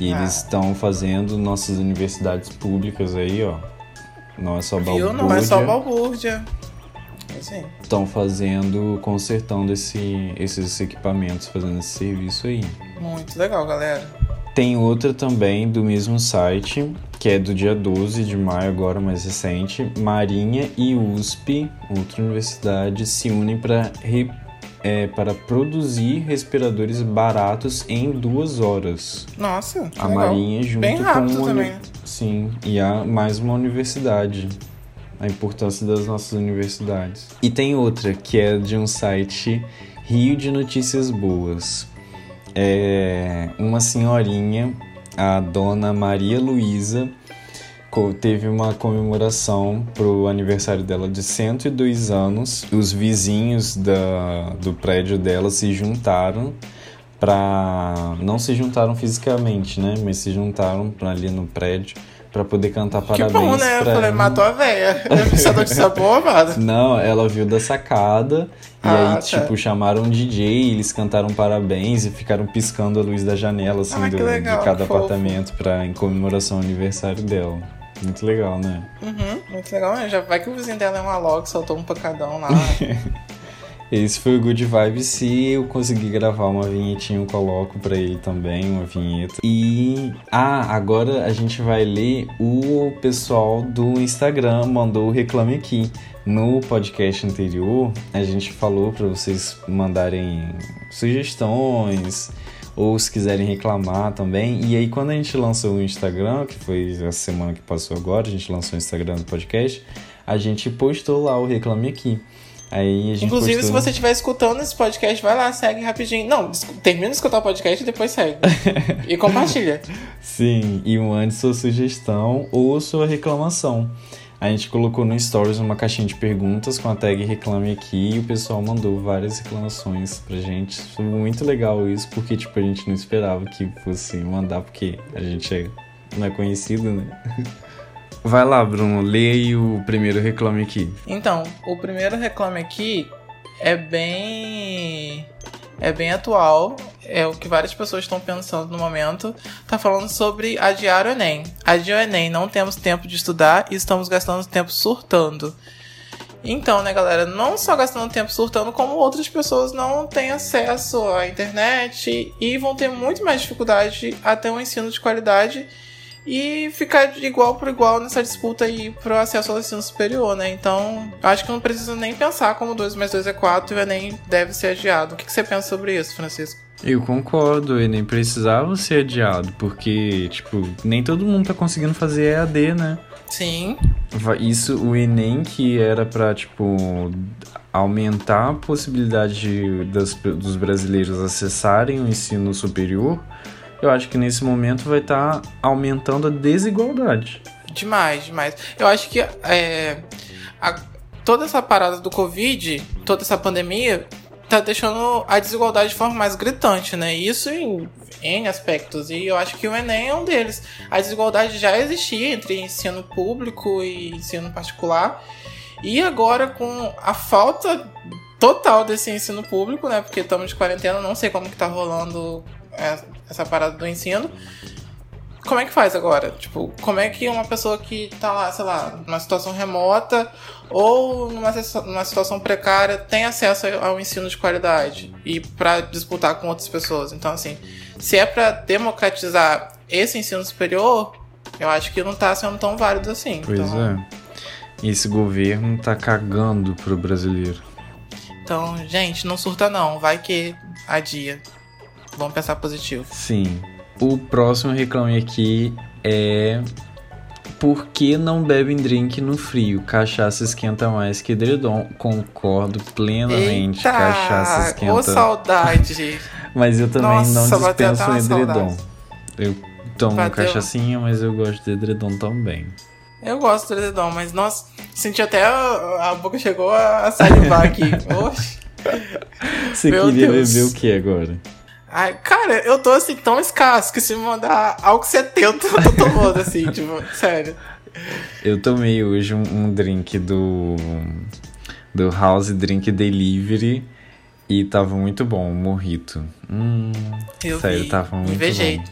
Speaker 2: E
Speaker 3: Ah.
Speaker 2: eles estão fazendo nossas universidades públicas aí, ó. Não é só
Speaker 3: Viu? Não é só
Speaker 2: balbúrdia. Estão fazendo, consertando esse, esses equipamentos, fazendo esse serviço aí.
Speaker 3: Muito legal, galera.
Speaker 2: Tem outra também do mesmo site, que é do dia 12 de maio, agora mais recente. Marinha e USP, outra universidade, se unem para para produzir respiradores baratos em duas horas.
Speaker 3: Nossa, que
Speaker 2: A
Speaker 3: legal.
Speaker 2: Marinha junto
Speaker 3: Bem rápido
Speaker 2: com uma
Speaker 3: também?
Speaker 2: Sim, e há mais uma universidade. A importância das nossas universidades. E tem outra, que é de um site Rio de Notícias Boas. É uma senhorinha, a dona Maria Luísa, teve uma comemoração pro aniversário dela de 102 anos. Os vizinhos da, do prédio dela se juntaram para não se juntaram fisicamente, né, mas se juntaram ali no prédio para poder cantar
Speaker 3: Que
Speaker 2: parabéns
Speaker 3: bom, né? Eu
Speaker 2: pra
Speaker 3: falei,
Speaker 2: ela.
Speaker 3: matou a véia. Essa notícia boa, amada.
Speaker 2: Não, ela viu da sacada e
Speaker 3: Ah,
Speaker 2: aí,
Speaker 3: tá.
Speaker 2: tipo, chamaram um DJ, eles cantaram parabéns e ficaram piscando a luz da janela, assim,
Speaker 3: Ah, que
Speaker 2: do-
Speaker 3: legal,
Speaker 2: de cada
Speaker 3: fofo.
Speaker 2: apartamento pra, em comemoração ao aniversário dela. Muito legal, né?
Speaker 3: Uhum, muito legal, né? Já vai que o vizinho dela é um alog, soltou um pancadão lá.
Speaker 2: Esse foi o Good Vibe. Se eu conseguir gravar uma vinhetinha, eu coloco pra ele também, uma vinheta. E. Ah, agora a gente vai ler o pessoal do Instagram mandou o Reclame Aqui. No podcast anterior, a gente falou pra vocês mandarem sugestões ou se quiserem reclamar também. E aí, quando a gente lançou o Instagram, que foi a semana que passou agora, a gente lançou o Instagram do podcast, a gente postou lá o Reclame Aqui. Aí a gente
Speaker 3: Inclusive, se
Speaker 2: postou-
Speaker 3: você estiver escutando esse podcast, vai lá, segue rapidinho. Não, termina de escutar o podcast e depois segue. e compartilha.
Speaker 2: Sim, e mande sua sugestão ou sua reclamação. A gente colocou no Stories uma caixinha de perguntas com a tag Reclame Aqui e o pessoal mandou várias reclamações pra gente. Foi muito legal isso, porque tipo, a gente não esperava que fosse mandar, porque a gente é- não é conhecido, né? Vai lá, Bruno, leia o primeiro Reclame Aqui.
Speaker 3: Então, o primeiro reclame aqui é bem. É bem atual, é o que várias pessoas estão pensando no momento. Tá falando sobre adiar o Enem. Adiar o Enem, não temos tempo de estudar e estamos gastando tempo surtando. Então, né, galera, não só gastando tempo surtando, como outras pessoas não têm acesso à internet e vão ter muito mais dificuldade a ter um ensino de qualidade e ficar de igual por igual nessa disputa aí pro acesso ao ensino superior, né? Então, acho que não precisa nem pensar como 2 mais 2 é 4 e o Enem deve ser adiado. O que que você pensa sobre isso, Francisco?
Speaker 2: Eu concordo, e nem precisava ser adiado, porque, tipo, nem todo mundo tá conseguindo fazer EAD, né?
Speaker 3: Sim,
Speaker 2: Isso, o Enem, que era pra, tipo, aumentar a possibilidade de- das, dos brasileiros acessarem o ensino superior, eu acho que nesse momento vai estar aumentando a desigualdade.
Speaker 3: demais, demais. Eu acho que é, a- toda essa parada do Covid, toda essa pandemia, tá deixando a desigualdade de forma mais gritante, né? Isso em aspectos. E eu acho que o Enem é um deles. A desigualdade já existia entre ensino público e ensino particular. E agora com a falta total desse ensino público, né? Porque estamos de quarentena, não sei como que tá rolando essa parada do ensino. Como é que faz agora? Tipo, como é que uma pessoa que tá lá, sei lá, numa situação remota ou numa, numa situação precária tem acesso ao ensino de qualidade e pra disputar com outras pessoas? Então, assim, se é pra democratizar esse ensino superior, eu acho que não tá sendo tão válido assim.
Speaker 2: Pois
Speaker 3: então,
Speaker 2: é. Esse governo tá cagando pro brasileiro.
Speaker 3: Então, gente, não surta não. Vai que adia. Vamos pensar positivo.
Speaker 2: Sim. O próximo reclame aqui é. Por que não bebem drink no frio? Cachaça esquenta mais que edredom. Concordo plenamente.
Speaker 3: Eita!
Speaker 2: Cachaça
Speaker 3: Ô,
Speaker 2: esquenta.
Speaker 3: saudade!
Speaker 2: Mas eu também
Speaker 3: Nossa,
Speaker 2: não dispenso um
Speaker 3: uma
Speaker 2: edredom.
Speaker 3: saudade.
Speaker 2: Eu tomo
Speaker 3: Bateu.
Speaker 2: cachaçinha, mas eu gosto de edredom também.
Speaker 3: Eu gosto do edredom, mas nossa, senti até a, a boca chegou a salivar aqui. Oxi.
Speaker 2: Você
Speaker 3: Meu
Speaker 2: queria
Speaker 3: Deus.
Speaker 2: beber o que agora?
Speaker 3: Ai, cara, eu tô assim tão escasso que se me mandar álcool 70, eu tô tomando assim, tipo, sério.
Speaker 2: Eu tomei hoje um, um drink do do House Drink Delivery e tava muito bom, um morrito. Hum,
Speaker 3: Eu
Speaker 2: sério,
Speaker 3: vi,
Speaker 2: tava muito
Speaker 3: invejei.
Speaker 2: bom.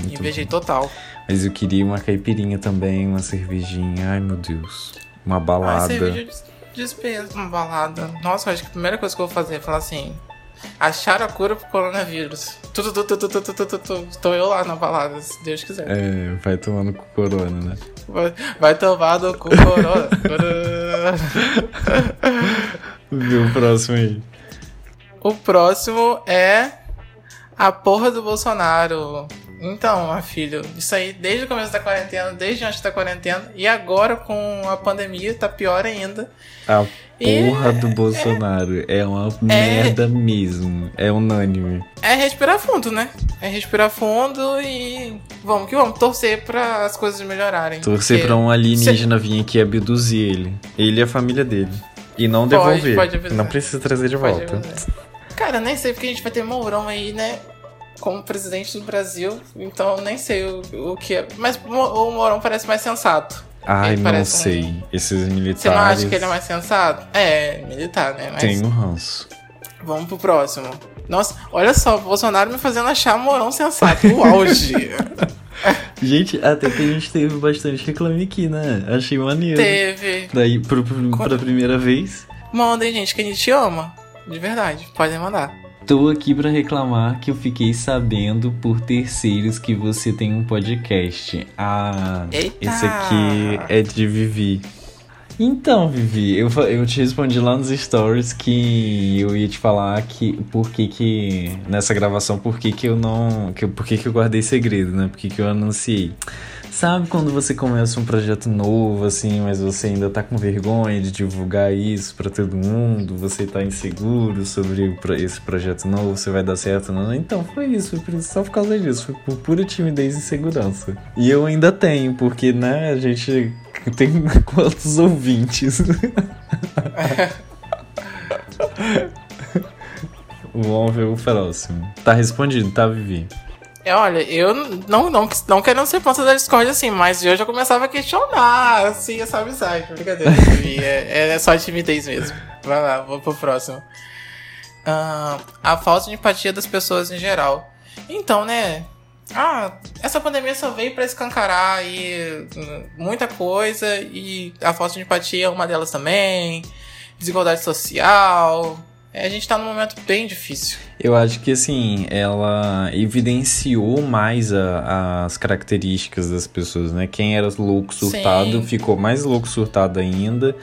Speaker 2: Muito
Speaker 3: Invejei
Speaker 2: bom.
Speaker 3: total.
Speaker 2: Mas eu queria uma caipirinha também, uma cervejinha. Ai, meu Deus. Uma
Speaker 3: Ah,
Speaker 2: balada.
Speaker 3: cerveja dis- dispensa uma balada. Nossa, acho que a primeira coisa que eu vou fazer é falar assim: achar a cura pro coronavírus. Tudo, tudo, tudo, tudo, tudo, tudo, tudo. Tô eu lá na balada, se Deus quiser.
Speaker 2: É, vai tomando com corona, né?
Speaker 3: Vai, vai tomar no cu, corona.
Speaker 2: Vê o próximo aí.
Speaker 3: o próximo é a porra do Bolsonaro. Então, meu filho, isso aí desde o começo da quarentena, desde antes da quarentena, e agora com a pandemia tá pior ainda.
Speaker 2: A
Speaker 3: E-
Speaker 2: porra do Bolsonaro é uma merda mesmo. É unânime.
Speaker 3: É respirar fundo, né? É respirar fundo e vamos que vamos torcer para as coisas melhorarem.
Speaker 2: Torcer
Speaker 3: Porque
Speaker 2: pra um alienígena vir aqui abduzir ele. Ele e a família dele. E não devolver.
Speaker 3: pode
Speaker 2: não precisa trazer de
Speaker 3: Pode
Speaker 2: volta.
Speaker 3: avisar. Cara, nem sei porque a gente vai ter Mourão aí, né? Como presidente do Brasil, então nem sei o, o que é. Mas o Mourão parece mais sensato.
Speaker 2: Ai, não
Speaker 3: um-
Speaker 2: sei. Esses militares.
Speaker 3: Você não acha que ele é mais sensato? É, militar, né? Mas
Speaker 2: Tem um ranço.
Speaker 3: vamos pro próximo. Nossa, olha só, o Bolsonaro me fazendo achar Mourão sensato. O auge.
Speaker 2: Gente, até que a gente teve bastante reclame aqui, né? Achei maneiro.
Speaker 3: Teve.
Speaker 2: Daí, pro, pro, pra primeira vez.
Speaker 3: Mandem, gente, que a gente ama. De verdade, podem mandar.
Speaker 2: Tô aqui pra reclamar que eu fiquei sabendo por terceiros que você tem um podcast. Ah,
Speaker 3: Eita!
Speaker 2: esse aqui é de Vivi. Então, Vivi, eu, eu te respondi lá nos stories que eu ia te falar que por que que nessa gravação por que que eu não, que, por que que eu guardei segredo, né? Por que que eu anunciei. Sabe quando você começa um projeto novo assim, mas você ainda tá com vergonha de divulgar isso pra todo mundo, você tá inseguro sobre esse projeto novo, se vai dar certo ou não? Então, foi isso, foi só por causa disso, foi por pura timidez e insegurança. E eu ainda tenho, porque, né, a gente tem quantos ouvintes? Vamos ver o próximo. Tá respondido, tá, Vivi?
Speaker 3: É, olha, eu não, não, não querendo ser ponta da Discord assim, mas eu já começava a questionar, assim, essa amizade. Brincadeira, é, é só timidez mesmo. Vai lá, vou pro próximo. Ah, a falta de empatia das pessoas em geral. Então, né? Ah, essa pandemia só veio pra escancarar aí hum, muita coisa e a falta de empatia é uma delas também. Desigualdade social. É, a gente tá num momento bem difícil.
Speaker 2: Eu acho que assim, ela evidenciou mais a- as características das pessoas, né? Quem era louco surtado
Speaker 3: Sim.
Speaker 2: ficou mais louco surtado ainda.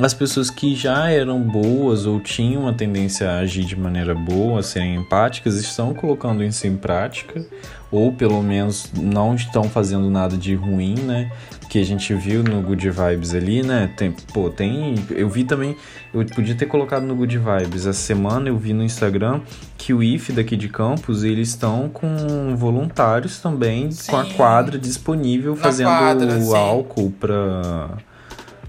Speaker 2: As pessoas que já eram boas ou tinham uma tendência a agir de maneira boa, a serem empáticas, estão colocando isso em prática, ou pelo menos não estão fazendo nada de ruim, né? Que a gente viu no Good Vibes ali, né? Tem, pô, tem. Eu vi também. Eu podia ter colocado no Good Vibes. Essa semana eu vi no Instagram que o IF daqui de Campos, eles estão com voluntários também, com a
Speaker 3: Sim.
Speaker 2: quadra disponível,
Speaker 3: Na
Speaker 2: fazendo
Speaker 3: quadra, sim.
Speaker 2: álcool pra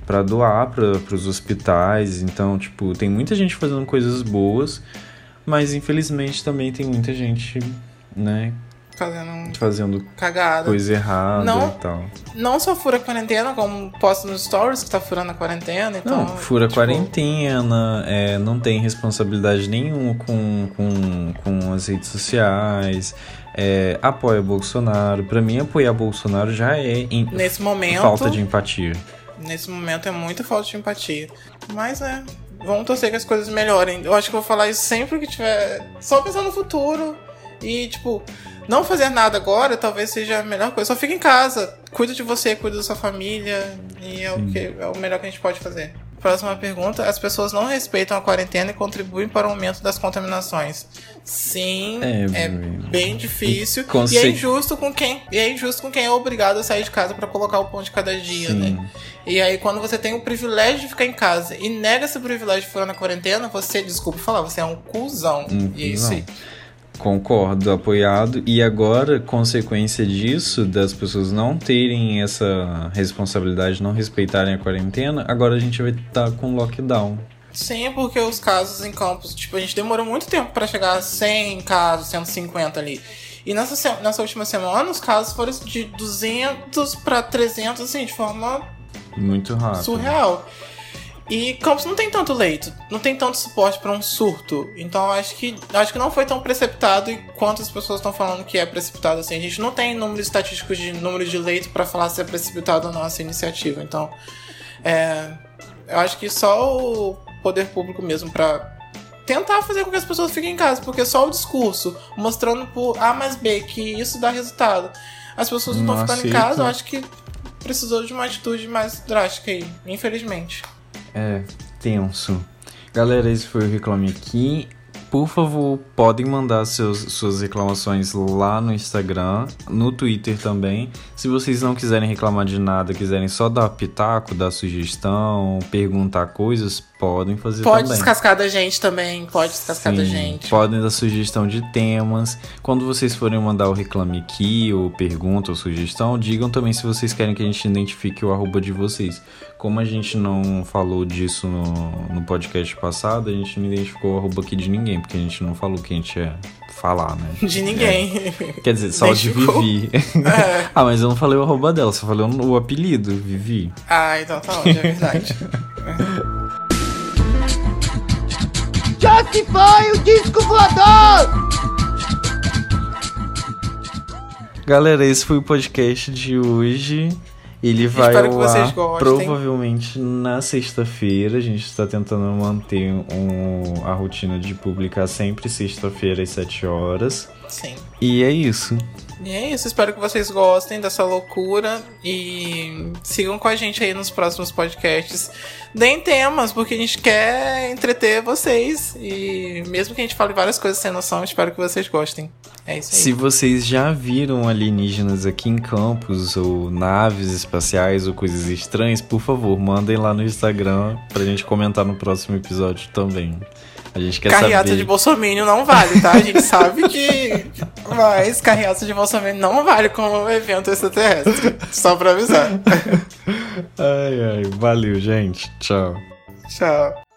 Speaker 2: para doar para os hospitais. Então, tipo, tem muita gente fazendo coisas boas, mas infelizmente também tem muita gente, né,
Speaker 3: Fazendo
Speaker 2: fazendo
Speaker 3: cagada.
Speaker 2: coisa errada
Speaker 3: Não.
Speaker 2: e tal.
Speaker 3: Não só fura a quarentena, como posta nos stories que tá furando a quarentena, então.
Speaker 2: Não, fura
Speaker 3: tipo,
Speaker 2: quarentena, é, não tem responsabilidade nenhuma com, com, com as redes sociais, é, apoia Bolsonaro. Pra mim, apoiar Bolsonaro já é em-
Speaker 3: Nesse momento.
Speaker 2: falta de empatia.
Speaker 3: Nesse momento é muita falta de empatia. Mas é. Vamos torcer que as coisas melhorem. Eu acho que eu vou falar isso sempre que tiver. Só pensar no futuro. E, tipo, não fazer nada agora talvez seja a melhor coisa. Só fica em casa. Cuida de você, cuida da sua família. E é o, que, é o melhor que a gente pode fazer. Próxima pergunta. As pessoas não respeitam a quarentena e contribuem para o aumento das contaminações. Sim,
Speaker 2: É,
Speaker 3: é,
Speaker 2: bem-
Speaker 3: difícil. E é injusto com quem. E é injusto com quem é obrigado a sair de casa para colocar o pão de cada dia,
Speaker 2: Sim.
Speaker 3: né? E aí, quando você tem o privilégio de ficar em casa e nega esse privilégio de ficar na quarentena, você, desculpa falar, você é um cuzão.
Speaker 2: Um
Speaker 3: E isso
Speaker 2: cuzão.
Speaker 3: aí.
Speaker 2: Concordo, apoiado. E agora, consequência disso, das pessoas não terem essa responsabilidade, não respeitarem a quarentena, agora a gente vai estar com lockdown.
Speaker 3: Sim, porque os casos em campos, tipo, a gente demorou muito tempo pra chegar a 100 casos, 150 ali. E nessa, nessa última semana, os casos foram de 200 pra 300, assim, de forma
Speaker 2: Muito rápido.
Speaker 3: surreal. E Campos não tem tanto leito, não tem tanto suporte para um surto. Então acho que acho que não foi tão precipitado quanto as pessoas estão falando que é precipitado assim. A gente não tem números estatísticos de número de leito para falar se é precipitado ou não essa iniciativa. Então, é, eu acho que só o poder público mesmo para tentar fazer com que as pessoas fiquem em casa, porque só o discurso mostrando por A mais B que isso dá resultado. As pessoas não estão ficando em casa, eu acho que precisou de uma atitude mais drástica aí, infelizmente.
Speaker 2: É, tenso. Galera, esse foi o Reclame Aqui. Por favor, podem mandar seus, suas reclamações lá no Instagram, no Twitter também. Se vocês não quiserem reclamar de nada, quiserem só dar pitaco, dar sugestão, perguntar coisas, podem fazer
Speaker 3: pode
Speaker 2: também.
Speaker 3: Pode descascar da gente também, pode descascar
Speaker 2: Sim,
Speaker 3: da gente.
Speaker 2: Podem dar sugestão de temas. Quando vocês forem mandar o reclame aqui, ou pergunta ou sugestão, digam também se vocês querem que a gente identifique o arroba de vocês. Como a gente não falou disso no, no podcast passado, a gente não identificou o arroba aqui de ninguém, porque a gente não falou que a gente ia falar, né?
Speaker 3: De ninguém.
Speaker 2: É. Quer dizer, só de Vivi. É. ah, mas eu não falei o arroba dela, só falei o apelido, Vivi.
Speaker 3: Ah, então tá ótimo, é verdade.
Speaker 5: Já se foi o disco voador!
Speaker 2: Galera, esse foi o podcast de hoje. Ele vai ao ar provavelmente na sexta-feira. A gente está tentando manter um, a rotina de publicar sempre sexta-feira às 7 horas.
Speaker 3: Sim.
Speaker 2: E é isso.
Speaker 3: E é isso, espero que vocês gostem dessa loucura e sigam com a gente aí nos próximos podcasts. Deem temas, porque a gente quer entreter vocês e mesmo que a gente fale várias coisas sem noção, espero que vocês gostem. É isso aí.
Speaker 2: Se vocês já viram alienígenas aqui em campos, ou naves espaciais, ou coisas estranhas, por favor, mandem lá no Instagram pra gente comentar no próximo episódio também. A gente quer
Speaker 3: carreata
Speaker 2: saber.
Speaker 3: de Bolsonaro não vale, tá? A gente sabe que. Mas carreata de Bolsonaro não vale como evento extraterrestre. Só pra avisar.
Speaker 2: ai, ai. Valeu, gente. Tchau.
Speaker 3: Tchau.